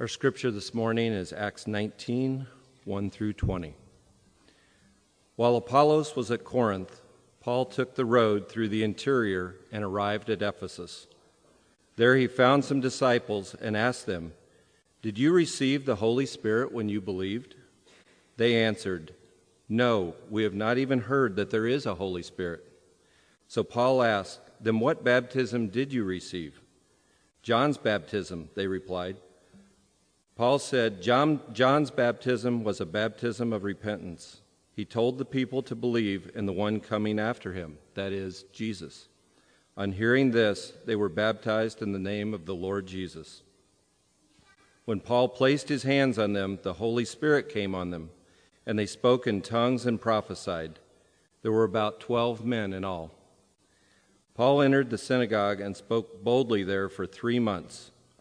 Our scripture this morning is Acts 19 1 through 20. While Apollos was at Corinth, Paul took the road through the interior and arrived at Ephesus. There he found some disciples and asked them, Did you receive the Holy Spirit when you believed? They answered, No, we have not even heard that there is a Holy Spirit. So Paul asked, Then what baptism did you receive? John's baptism, they replied. Paul said, John, John's baptism was a baptism of repentance. He told the people to believe in the one coming after him, that is, Jesus. On hearing this, they were baptized in the name of the Lord Jesus. When Paul placed his hands on them, the Holy Spirit came on them, and they spoke in tongues and prophesied. There were about twelve men in all. Paul entered the synagogue and spoke boldly there for three months,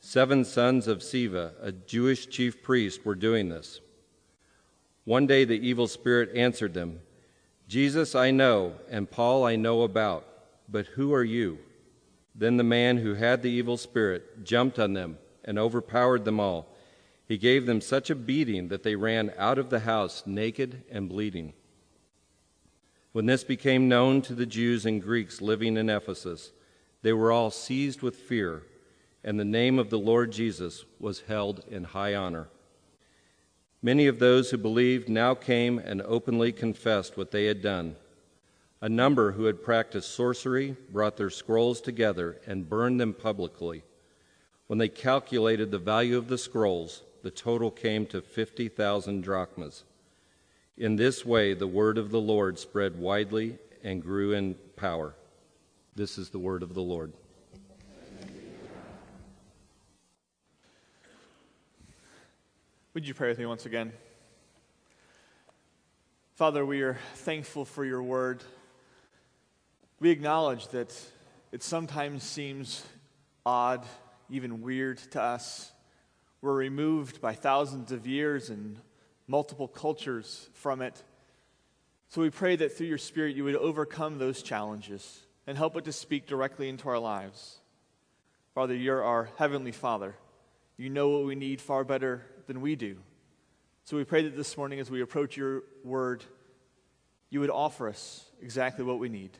Seven sons of Sceva, a Jewish chief priest, were doing this. One day the evil spirit answered them Jesus I know, and Paul I know about, but who are you? Then the man who had the evil spirit jumped on them and overpowered them all. He gave them such a beating that they ran out of the house naked and bleeding. When this became known to the Jews and Greeks living in Ephesus, they were all seized with fear and the name of the Lord Jesus was held in high honor. Many of those who believed now came and openly confessed what they had done. A number who had practiced sorcery brought their scrolls together and burned them publicly. When they calculated the value of the scrolls, the total came to 50,000 drachmas. In this way, the word of the Lord spread widely and grew in power. This is the word of the Lord. Would you pray with me once again? Father, we are thankful for your word. We acknowledge that it sometimes seems odd, even weird to us. We're removed by thousands of years and multiple cultures from it. So we pray that through your Spirit you would overcome those challenges and help it to speak directly into our lives. Father, you're our Heavenly Father. You know what we need far better than we do. So we pray that this morning, as we approach your word, you would offer us exactly what we need,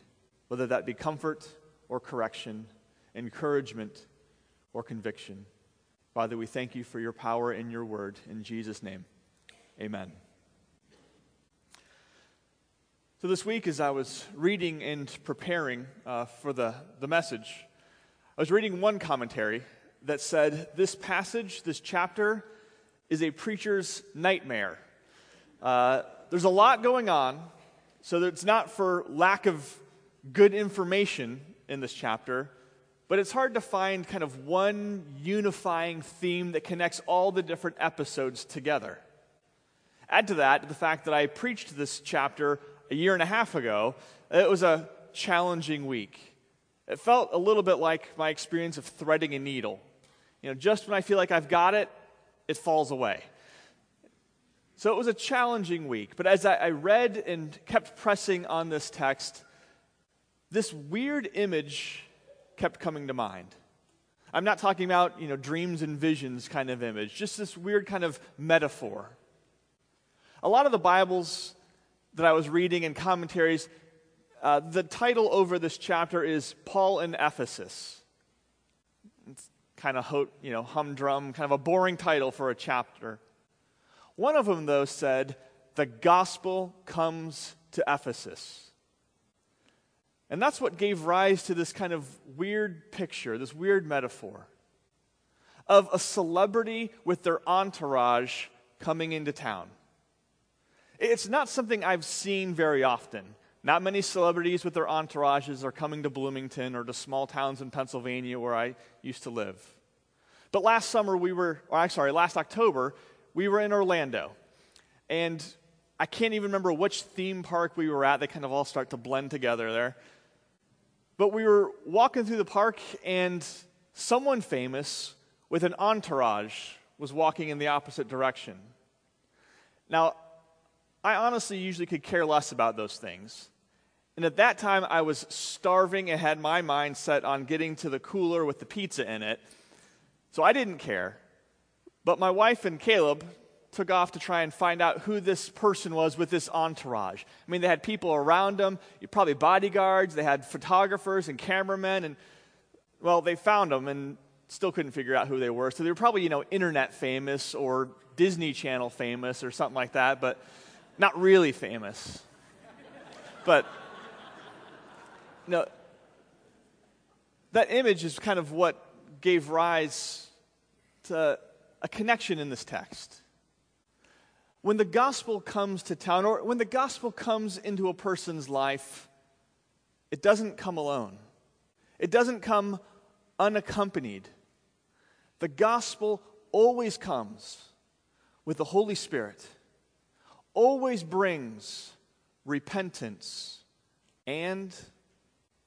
whether that be comfort or correction, encouragement or conviction. Father, we thank you for your power in your word. In Jesus' name, amen. So, this week, as I was reading and preparing uh, for the, the message, I was reading one commentary that said this passage, this chapter, is a preacher's nightmare. Uh, there's a lot going on, so it's not for lack of good information in this chapter, but it's hard to find kind of one unifying theme that connects all the different episodes together. Add to that the fact that I preached this chapter a year and a half ago. It was a challenging week. It felt a little bit like my experience of threading a needle. You know, just when I feel like I've got it, it falls away. So it was a challenging week, but as I, I read and kept pressing on this text, this weird image kept coming to mind. I'm not talking about, you know, dreams and visions kind of image, just this weird kind of metaphor. A lot of the Bibles that I was reading and commentaries, uh, the title over this chapter is Paul in Ephesus kind of you know humdrum, kind of a boring title for a chapter. One of them, though, said, "The gospel comes to Ephesus." And that's what gave rise to this kind of weird picture, this weird metaphor of a celebrity with their entourage coming into town. It's not something I've seen very often. Not many celebrities with their entourages are coming to Bloomington or to small towns in Pennsylvania where I used to live. But last summer we were, or I'm sorry, last October, we were in Orlando. And I can't even remember which theme park we were at. They kind of all start to blend together there. But we were walking through the park, and someone famous with an entourage was walking in the opposite direction. Now, I honestly usually could care less about those things. And at that time, I was starving and had my mind set on getting to the cooler with the pizza in it. So I didn't care. But my wife and Caleb took off to try and find out who this person was with this entourage. I mean, they had people around them, probably bodyguards, they had photographers and cameramen, and, well, they found them and still couldn't figure out who they were. So they were probably, you know, internet famous or Disney Channel famous or something like that, but not really famous. but, no, that image is kind of what gave rise to a connection in this text. When the gospel comes to town, or when the gospel comes into a person's life, it doesn't come alone. It doesn't come unaccompanied. The gospel always comes with the Holy Spirit, always brings repentance and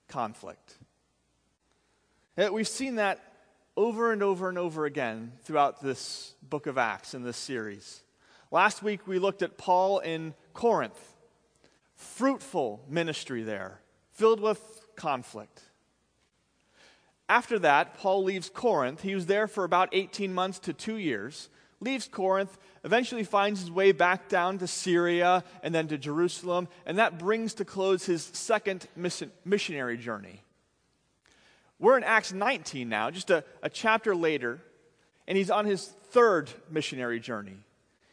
conflict. We've seen that over and over and over again throughout this book of Acts in this series. Last week we looked at Paul in Corinth. Fruitful ministry there, filled with conflict. After that, Paul leaves Corinth. He was there for about 18 months to two years. Leaves Corinth, eventually finds his way back down to Syria and then to Jerusalem, and that brings to close his second missionary journey. We're in Acts 19 now, just a, a chapter later, and he's on his third missionary journey.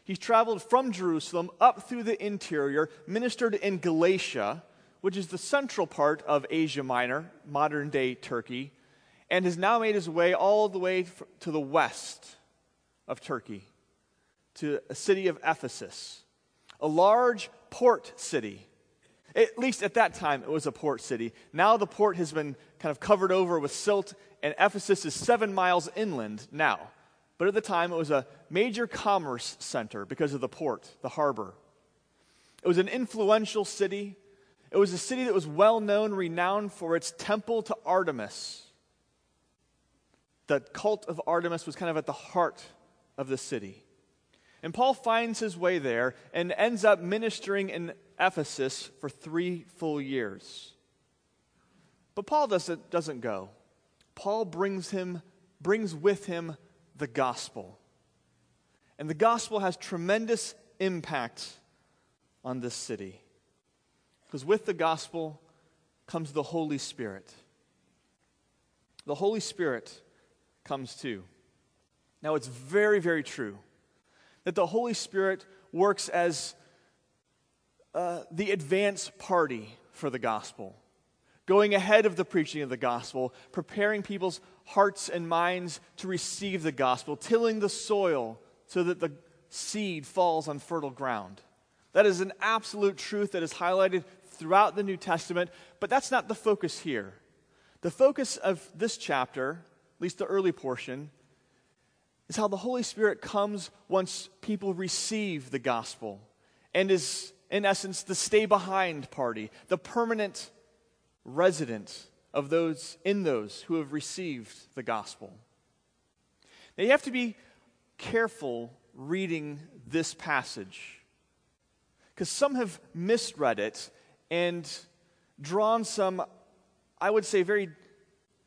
He's traveled from Jerusalem up through the interior, ministered in Galatia, which is the central part of Asia Minor, modern day Turkey, and has now made his way all the way to the west of Turkey, to a city of Ephesus, a large port city. At least at that time, it was a port city. Now the port has been kind of covered over with silt, and Ephesus is seven miles inland now. But at the time, it was a major commerce center because of the port, the harbor. It was an influential city. It was a city that was well known, renowned for its temple to Artemis. The cult of Artemis was kind of at the heart of the city. And Paul finds his way there and ends up ministering in Ephesus for three full years. But Paul doesn't, doesn't go. Paul brings him brings with him the gospel. And the gospel has tremendous impact on this city. Because with the gospel comes the Holy Spirit. The Holy Spirit comes too. Now, it's very, very true that the Holy Spirit works as uh, the advance party for the gospel going ahead of the preaching of the gospel, preparing people's hearts and minds to receive the gospel, tilling the soil so that the seed falls on fertile ground. That is an absolute truth that is highlighted throughout the New Testament, but that's not the focus here. The focus of this chapter, at least the early portion, is how the Holy Spirit comes once people receive the gospel and is, in essence, the stay behind party, the permanent resident of those in those who have received the gospel. Now you have to be careful reading this passage because some have misread it and drawn some, I would say, very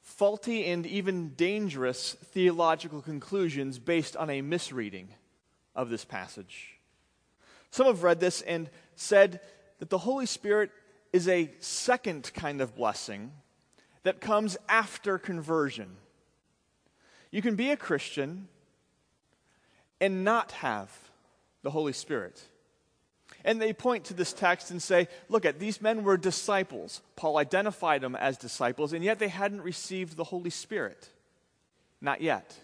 faulty and even dangerous theological conclusions based on a misreading of this passage. Some have read this and said that the Holy Spirit is a second kind of blessing that comes after conversion. You can be a Christian and not have the Holy Spirit. And they point to this text and say, look at these men were disciples. Paul identified them as disciples, and yet they hadn't received the Holy Spirit. Not yet.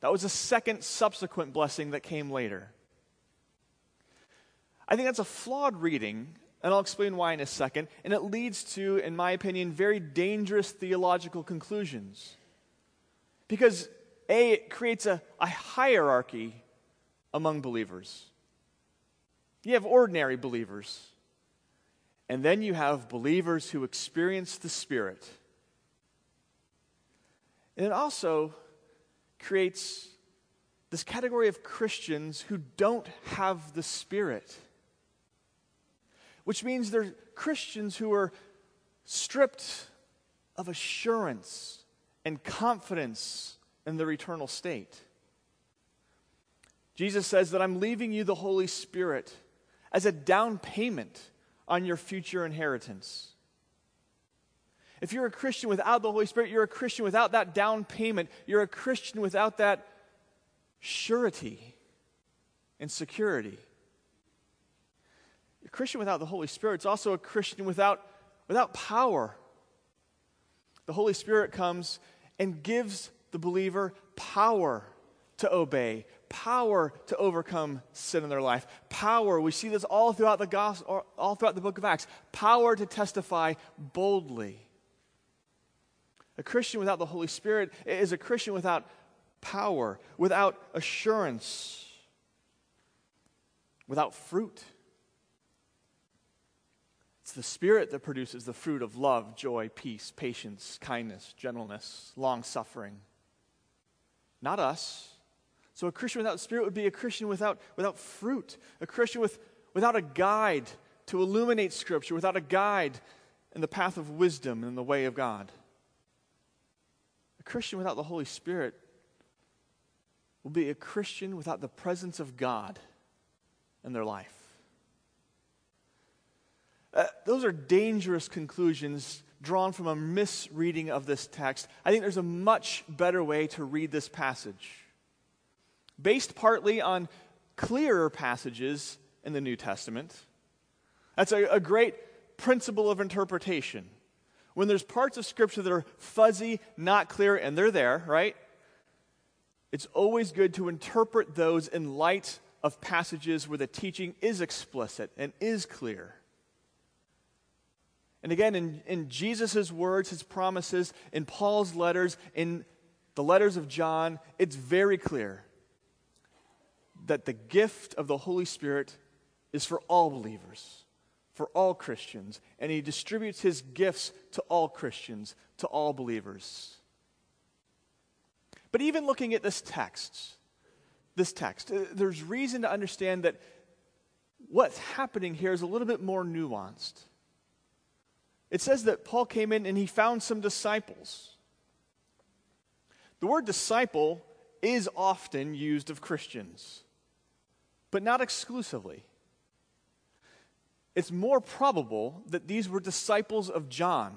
That was a second subsequent blessing that came later. I think that's a flawed reading, and I'll explain why in a second. And it leads to, in my opinion, very dangerous theological conclusions. Because, A, it creates a, a hierarchy among believers. You have ordinary believers, and then you have believers who experience the Spirit. And it also creates this category of Christians who don't have the Spirit, which means they're Christians who are stripped of assurance and confidence in their eternal state. Jesus says that I'm leaving you the Holy Spirit as a down payment on your future inheritance. If you're a Christian without the Holy Spirit, you're a Christian without that down payment. You're a Christian without that surety and security. A Christian without the Holy Spirit is also a Christian without, without power. The Holy Spirit comes and gives the believer power to obey, power to overcome sin in their life. Power, we see this all throughout the gospel, all throughout the book of Acts. Power to testify boldly. A Christian without the Holy Spirit is a Christian without power, without assurance, without fruit. It's the Spirit that produces the fruit of love, joy, peace, patience, kindness, gentleness, long suffering. Not us. So a Christian without spirit would be a Christian without, without fruit, a Christian with, without a guide to illuminate Scripture, without a guide in the path of wisdom and the way of God. A Christian without the Holy Spirit will be a Christian without the presence of God in their life. Uh, those are dangerous conclusions drawn from a misreading of this text. I think there's a much better way to read this passage based partly on clearer passages in the New Testament. That's a, a great principle of interpretation. When there's parts of Scripture that are fuzzy, not clear, and they're there, right? It's always good to interpret those in light of passages where the teaching is explicit and is clear. And again, in, in Jesus' words, his promises, in Paul's letters, in the letters of John, it's very clear that the gift of the Holy Spirit is for all believers, for all Christians, and He distributes His gifts to all Christians, to all believers. But even looking at this text, this text, uh, there's reason to understand that what's happening here is a little bit more nuanced. It says that Paul came in and he found some disciples. The word disciple is often used of Christians but not exclusively. It's more probable that these were disciples of John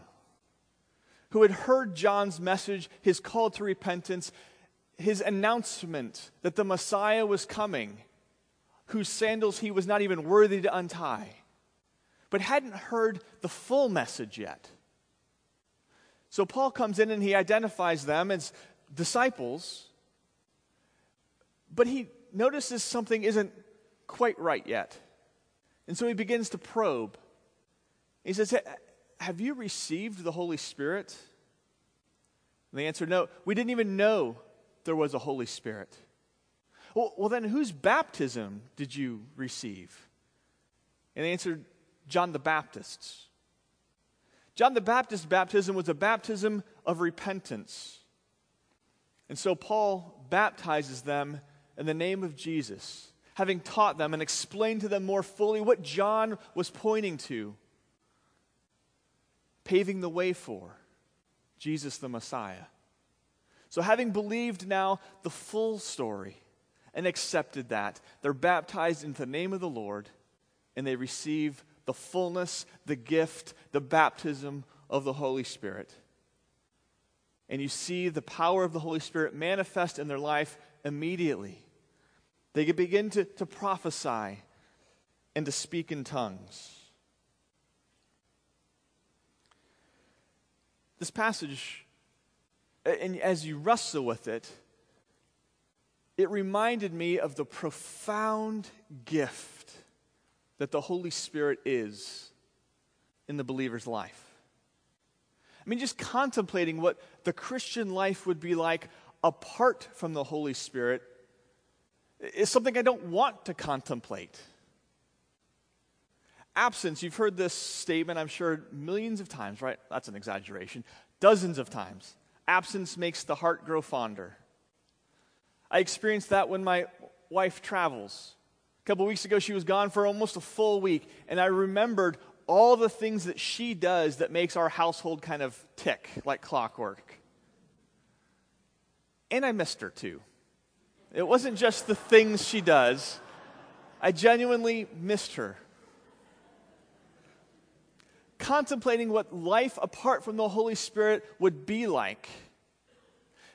who had heard John's message, his call to repentance, his announcement that the Messiah was coming, whose sandals he was not even worthy to untie, but hadn't heard the full message yet. So Paul comes in and he identifies them as disciples, but he notices something isn't quite right yet. And so he begins to probe. He says, Have you received the Holy Spirit? And they answer, No, we didn't even know there was a Holy Spirit. Well, well then, whose baptism did you receive? And they answered, John the Baptist's. John the Baptist's baptism was a baptism of repentance. And so Paul baptizes them in the name of Jesus, having taught them and explained to them more fully what John was pointing to, paving the way for Jesus the Messiah. So, having believed now the full story and accepted that, they're baptized into the name of the Lord and they receive the fullness, the gift, the baptism of the Holy Spirit. And you see the power of the Holy Spirit manifest in their life immediately. They could begin to, to prophesy. and to speak in tongues. This passage, and as you wrestle with it, it reminded me of the profound gift that the Holy Spirit is in the believer's life. I mean, just contemplating what the Christian life would be like apart from the Holy Spirit is something I don't want to contemplate. Absence, you've heard this statement, I'm sure, millions of times, right? That's an exaggeration. Dozens of times. Absence makes the heart grow fonder. I experienced that when my wife travels. A couple weeks ago, she was gone for almost a full week, and I remembered all the things that she does that makes our household kind of tick like clockwork. And I missed her too. It wasn't just the things she does, I genuinely missed her. Contemplating what life apart from the Holy Spirit would be like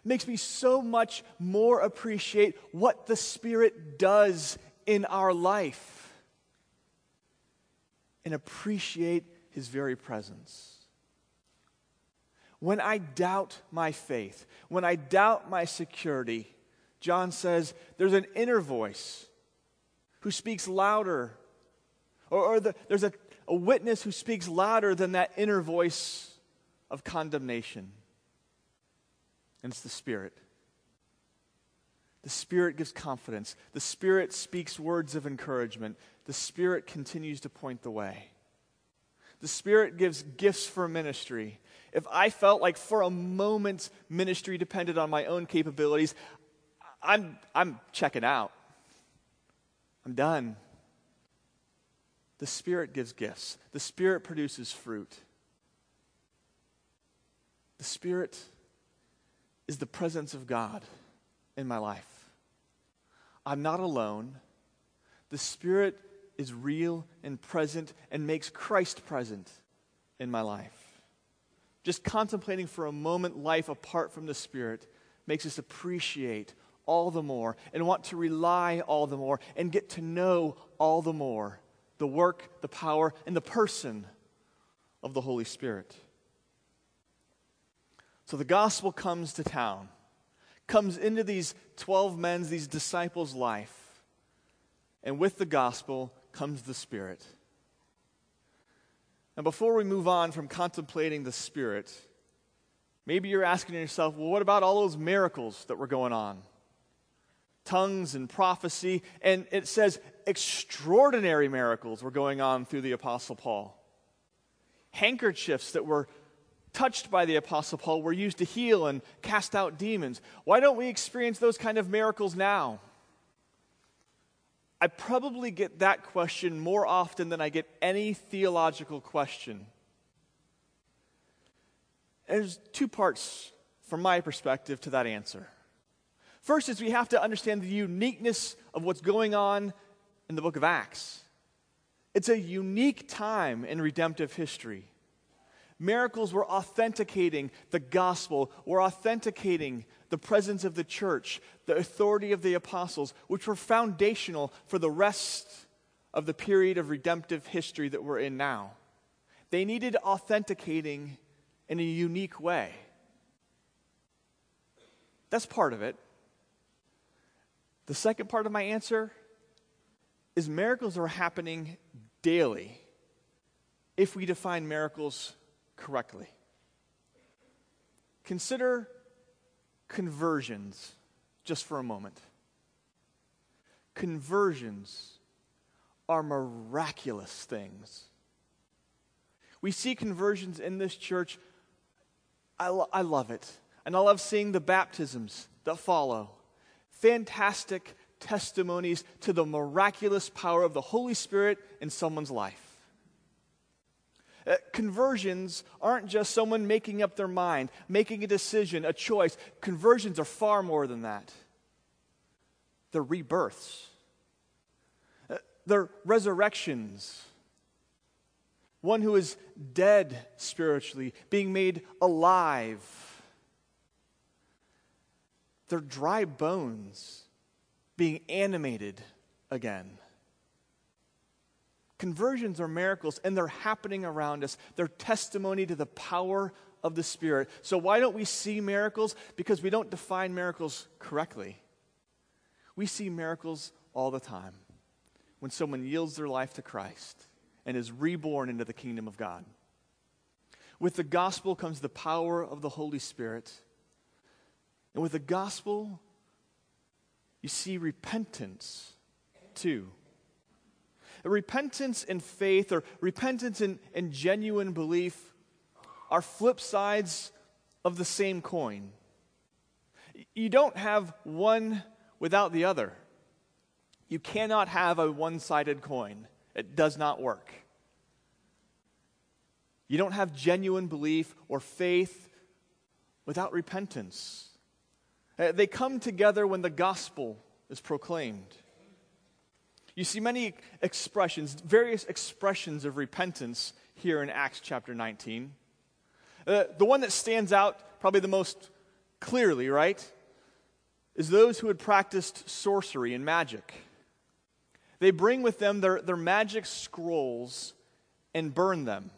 makes me so much more appreciate what the Spirit does in our life and appreciate His very presence. When I doubt my faith, when I doubt my security, John says there's an inner voice who speaks louder, or, or the, there's a, a witness who speaks louder than that inner voice of condemnation and it's the Spirit. The Spirit gives confidence. The Spirit speaks words of encouragement. The Spirit continues to point the way. The Spirit gives gifts for ministry. If I felt like for a moment ministry depended on my own capabilities, I'm, I'm checking out. I'm done. The Spirit gives gifts, the Spirit produces fruit. The Spirit is the presence of God in my life. I'm not alone. The Spirit is real and present and makes Christ present in my life. Just contemplating for a moment life apart from the Spirit makes us appreciate all the more and want to rely all the more and get to know all the more the work, the power, and the person of the Holy Spirit. So the gospel comes to town, comes into these 12 men's, these disciples' life. And with the gospel comes the Spirit. And before we move on from contemplating the Spirit, maybe you're asking yourself, well, what about all those miracles that were going on? Tongues and prophecy. And it says extraordinary miracles were going on through the Apostle Paul. Handkerchiefs that were touched by the Apostle Paul were used to heal and cast out demons. Why don't we experience those kind of miracles now? I probably get that question more often than I get any theological question. There's two parts from my perspective to that answer. First is we have to understand the uniqueness of what's going on in the book of Acts. It's a unique time in redemptive history. Miracles were authenticating the gospel, were authenticating the presence of the church, the authority of the apostles, which were foundational for the rest of the period of redemptive history that we're in now. They needed authenticating in a unique way. That's part of it. The second part of my answer is miracles are happening daily if we define miracles correctly. Consider conversions just for a moment. Conversions are miraculous things. We see conversions in this church. I, lo- I love it. And I love seeing the baptisms that follow. Fantastic testimonies to the miraculous power of the Holy Spirit in someone's life. Uh, conversions aren't just someone making up their mind, making a decision, a choice. Conversions are far more than that. They're rebirths, uh, they're resurrections. One who is dead spiritually, being made alive. They're dry bones being animated again. Conversions are miracles, and they're happening around us. They're testimony to the power of the Spirit. So, why don't we see miracles? Because we don't define miracles correctly. We see miracles all the time when someone yields their life to Christ and is reborn into the kingdom of God. With the gospel comes the power of the Holy Spirit. And with the gospel, you see repentance too. Repentance and faith, or repentance and, and genuine belief, are flip sides of the same coin. You don't have one without the other. You cannot have a one sided coin, it does not work. You don't have genuine belief or faith without repentance. Uh, they come together when the gospel is proclaimed. You see many expressions, various expressions of repentance here in Acts chapter 19. Uh, the one that stands out probably the most clearly, right, is those who had practiced sorcery and magic. They bring with them their, their magic scrolls and burn them.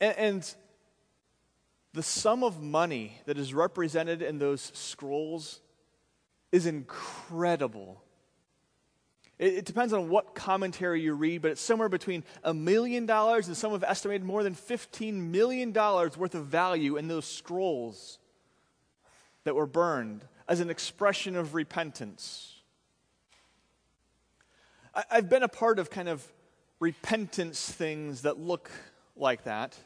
And, and the sum of money that is represented in those scrolls is incredible. It, it, depends on what commentary you read, but it's somewhere between a million dollars and some have estimated more than $15 million worth of value in those scrolls that were burned as an expression of repentance. I, I've been a part of kind of repentance things that look like that.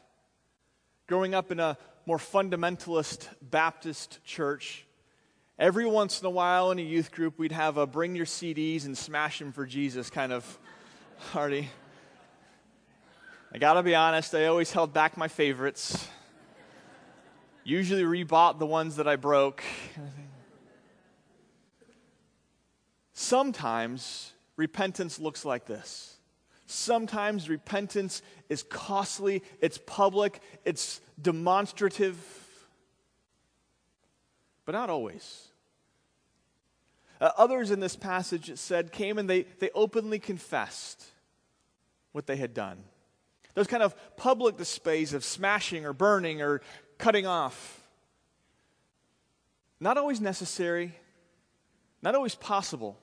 Growing up in a more fundamentalist Baptist church, every once in a while in a youth group, we'd have a bring your CDs and smash them for Jesus kind of party. I gotta be honest, I always held back my favorites. Usually rebought the ones that I broke. Sometimes repentance looks like this. Sometimes repentance is costly, it's public, it's demonstrative, but not always. Uh, others in this passage, it said, came and they, they openly confessed what they had done. Those kind of public displays of smashing or burning or cutting off. Not always necessary, not always possible.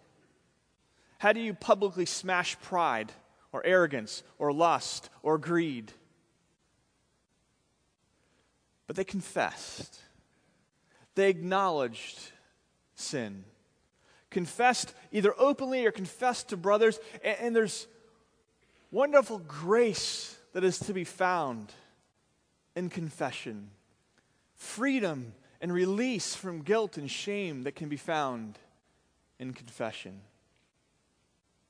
How do you publicly smash pride or arrogance or lust or greed? But they confessed. They acknowledged sin. Confessed either openly or confessed to brothers. And, and there's wonderful grace that is to be found in confession. Freedom and release from guilt and shame that can be found in confession.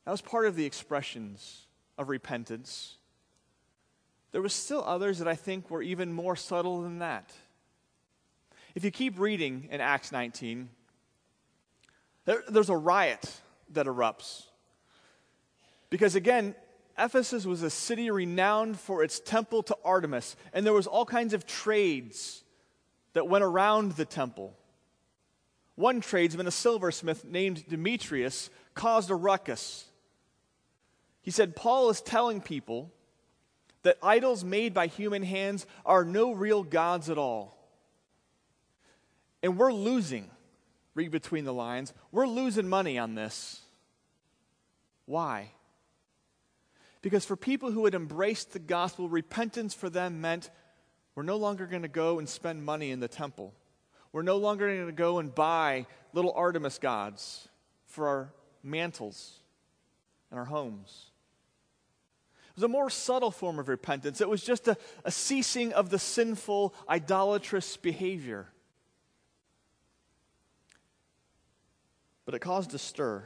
That was part of the expressions of repentance. There were still others that I think were even more subtle than that. If you keep reading in Acts 19, there, there's a riot that erupts. Because again, Ephesus was a city renowned for its temple to Artemis, and there was all kinds of trades that went around the temple. One tradesman, a silversmith named Demetrius, caused a ruckus. He said, Paul is telling people that idols made by human hands are no real gods at all. And we're losing, read between the lines, we're losing money on this. Why? Because for people who had embraced the gospel, repentance for them meant we're no longer going to go and spend money in the temple. We're no longer going to go and buy little Artemis gods for our mantles and our homes was a more subtle form of repentance. It was just a, a ceasing of the sinful, idolatrous behavior. But it caused a stir.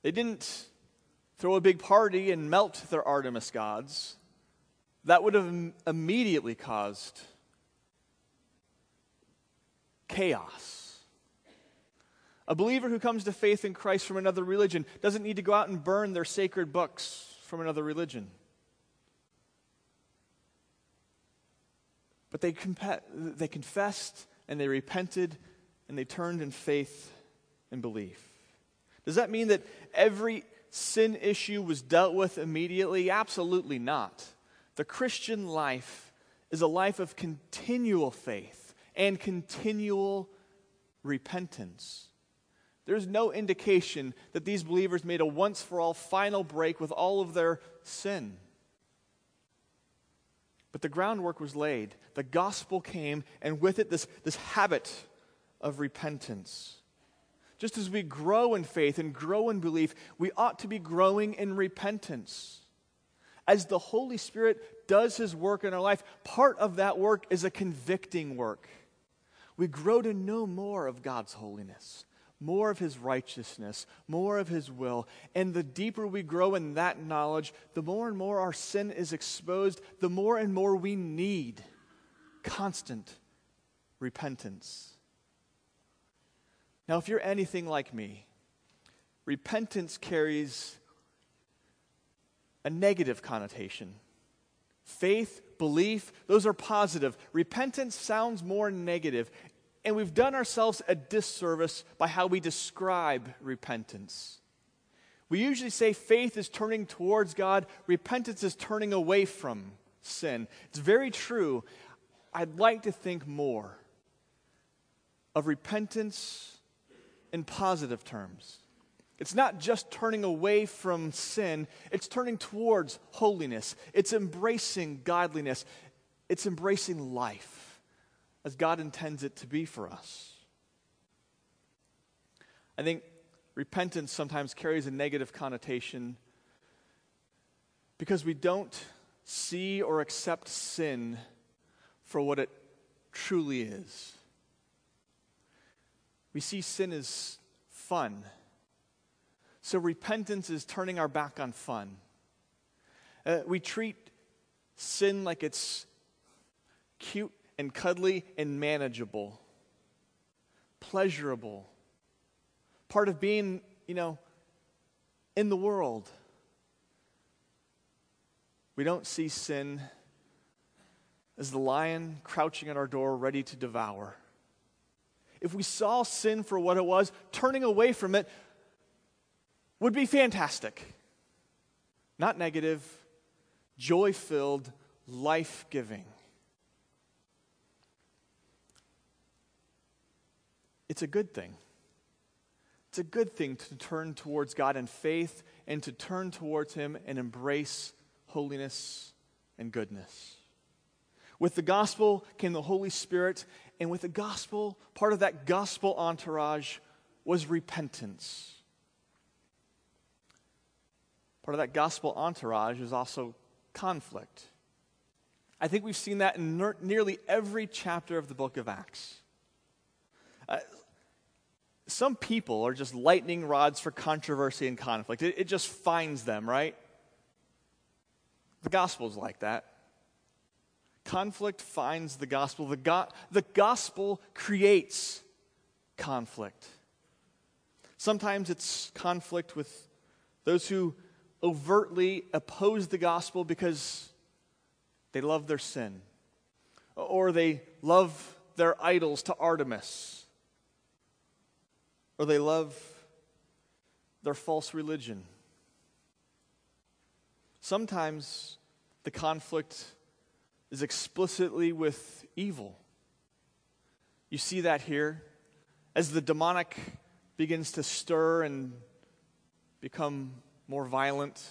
They didn't throw a big party and melt their Artemis gods. That would have immediately caused chaos. A believer who comes to faith in Christ from another religion doesn't need to go out and burn their sacred books from another religion. But they, they confessed and they repented and they turned in faith and belief. Does that mean that every sin issue was dealt with immediately? Absolutely not. The Christian life is a life of continual faith and continual repentance. There's no indication that these believers made a once for all final break with all of their sin. But the groundwork was laid. The gospel came, and with it, this, this habit of repentance. Just as we grow in faith and grow in belief, we ought to be growing in repentance. As the Holy Spirit does His work in our life, part of that work is a convicting work. We grow to know more of God's holiness, more of His righteousness, more of His will. And the deeper we grow in that knowledge, the more and more our sin is exposed, the more and more we need constant repentance. Now, if you're anything like me, repentance carries a negative connotation. Faith, belief, those are positive. Repentance sounds more negative. And we've done ourselves a disservice by how we describe repentance. We usually say faith is turning towards God, repentance is turning away from sin. It's very true. I'd like to think more of repentance in positive terms. It's not just turning away from sin, it's turning towards holiness. It's embracing godliness. It's embracing life as God intends it to be for us. I think repentance sometimes carries a negative connotation because we don't see or accept sin for what it truly is. We see sin as fun. So repentance is turning our back on fun. Uh, we treat sin like it's cute and cuddly and manageable, pleasurable, part of being, you know, in the world. We don't see sin as the lion crouching at our door ready to devour if we saw sin for what it was, turning away from it would be fantastic. Not negative, joy filled, life giving. It's a good thing. It's a good thing to turn towards God in faith and to turn towards Him and embrace holiness and goodness. With the gospel came the Holy Spirit, and with the gospel, part of that gospel entourage was repentance. Part of that gospel entourage is also conflict. I think we've seen that in ner- nearly every chapter of the book of Acts. Uh, some people are just lightning rods for controversy and conflict. It, it just finds them, right? The gospel's like that. Conflict finds the gospel. The, go- the gospel creates conflict. Sometimes it's conflict with those who overtly oppose the gospel because they love their sin or they love their idols to Artemis or they love their false religion. Sometimes the conflict is explicitly with evil. You see that here as the demonic begins to stir and become more violent.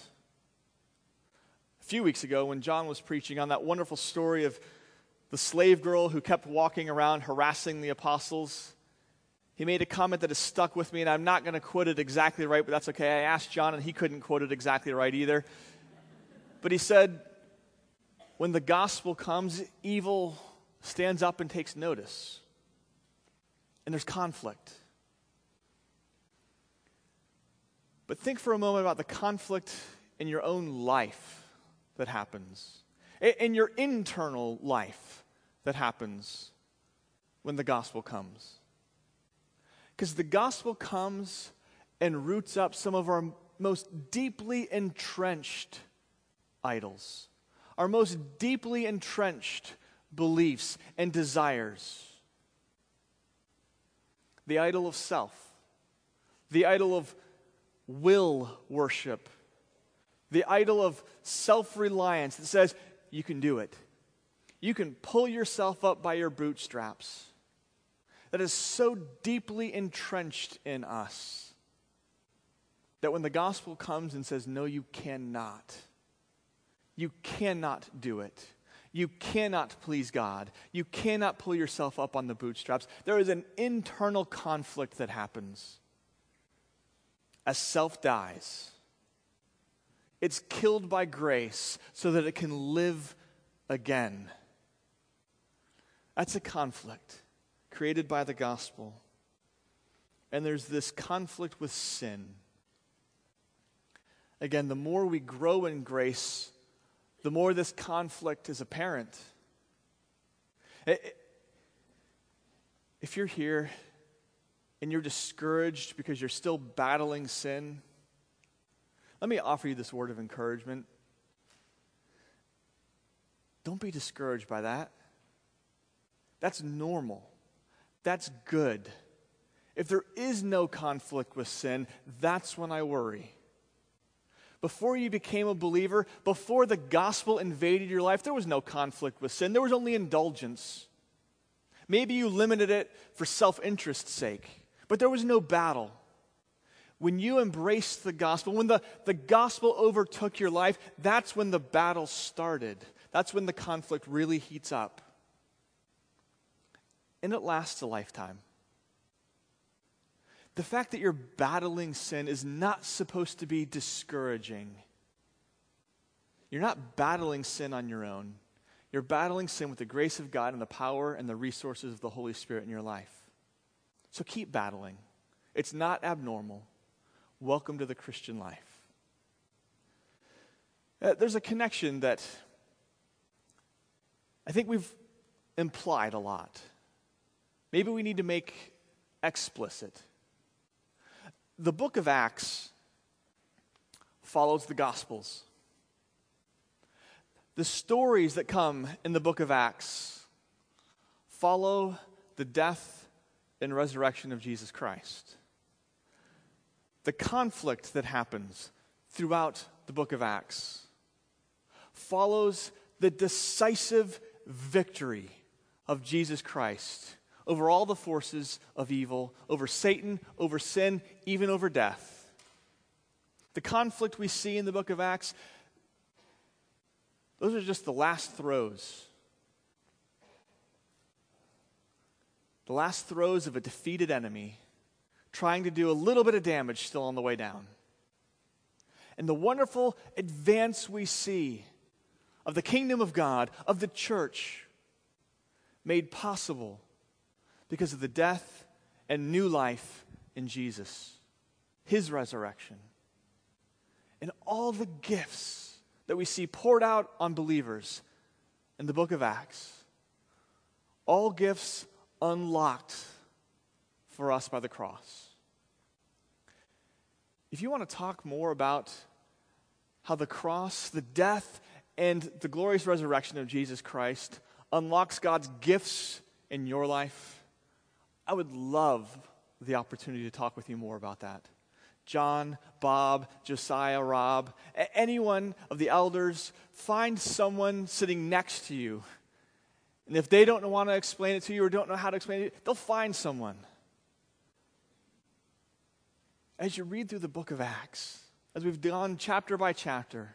A few weeks ago, when John was preaching on that wonderful story of the slave girl who kept walking around harassing the apostles, he made a comment that has stuck with me, and I'm not going to quote it exactly right, but that's okay. I asked John, and he couldn't quote it exactly right either. But he said, when the gospel comes, evil stands up and takes notice. And there's conflict. But think for a moment about the conflict in your own life that happens, in your internal life that happens when the gospel comes. Because the gospel comes and roots up some of our most deeply entrenched idols our most deeply entrenched beliefs and desires. The idol of self, the idol of will worship, the idol of self reliance that says, you can do it. You can pull yourself up by your bootstraps. That is so deeply entrenched in us that when the gospel comes and says, No, you cannot, you cannot do it. You cannot please God. You cannot pull yourself up on the bootstraps. There is an internal conflict that happens as self dies. It's killed by grace so that it can live again. That's a conflict created by the gospel. And there's this conflict with sin. Again, the more we grow in grace, the more this conflict is apparent. If you're here and you're discouraged because you're still battling sin, let me offer you this word of encouragement. Don't be discouraged by that. That's normal. That's good. If there is no conflict with sin, that's when I worry. Before you became a believer, before the gospel invaded your life, there was no conflict with sin. There was only indulgence. Maybe you limited it for self interest's sake, but there was no battle. When you embraced the gospel, when the, the gospel overtook your life, that's when the battle started. That's when the conflict really heats up. And it lasts a lifetime. The fact that you're battling sin is not supposed to be discouraging. You're not battling sin on your own. You're battling sin with the grace of God and the power and the resources of the Holy Spirit in your life. So keep battling. It's not abnormal. Welcome to the Christian life. Uh, there's a connection that I think we've implied a lot. Maybe we need to make explicit the book of Acts follows the Gospels. The stories that come in the book of Acts follow the death and resurrection of Jesus Christ. The conflict that happens throughout the book of Acts follows the decisive victory of Jesus Christ over all the forces of evil, over Satan, over sin, even over death. The conflict we see in the book of Acts, those are just the last throes. The last throes of a defeated enemy trying to do a little bit of damage still on the way down. And the wonderful advance we see of the kingdom of God, of the church, made possible because of the death and new life in Jesus, his resurrection. And all the gifts that we see poured out on believers in the book of Acts, all gifts unlocked for us by the cross. If you want to talk more about how the cross, the death, and the glorious resurrection of Jesus Christ unlocks God's gifts in your life, I would love the opportunity to talk with you more about that. John, Bob, Josiah, Rob, anyone of the elders, find someone sitting next to you. And if they don't want to explain it to you or don't know how to explain it, they'll find someone. As you read through the book of Acts, as we've gone chapter by chapter,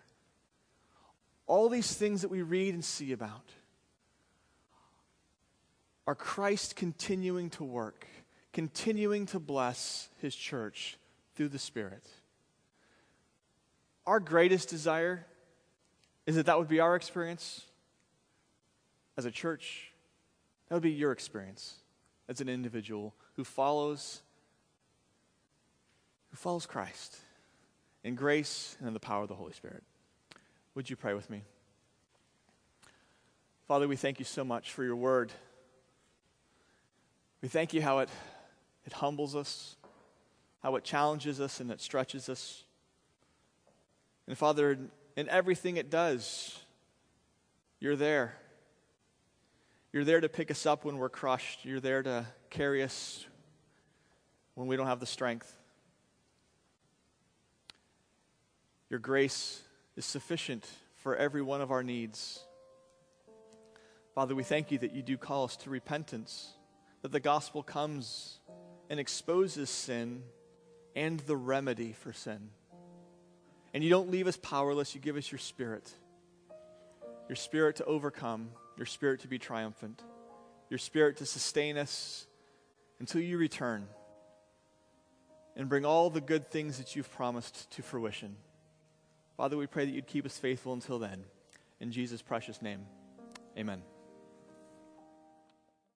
all these things that we read and see about, are Christ continuing to work, continuing to bless his church through the Spirit. Our greatest desire is that that would be our experience as a church. That would be your experience as an individual who follows who follows Christ in grace and in the power of the Holy Spirit. Would you pray with me? Father, we thank you so much for your word. We thank you how it, it humbles us, how it challenges us, and it stretches us. And Father, in everything it does, you're there. You're there to pick us up when we're crushed. You're there to carry us when we don't have the strength. Your grace is sufficient for every one of our needs. Father, we thank you that you do call us to repentance, that the gospel comes and exposes sin and the remedy for sin. And you don't leave us powerless, you give us your spirit. Your spirit to overcome, your spirit to be triumphant, your spirit to sustain us until you return and bring all the good things that you've promised to fruition. Father, we pray that you'd keep us faithful until then. In Jesus' precious name, amen.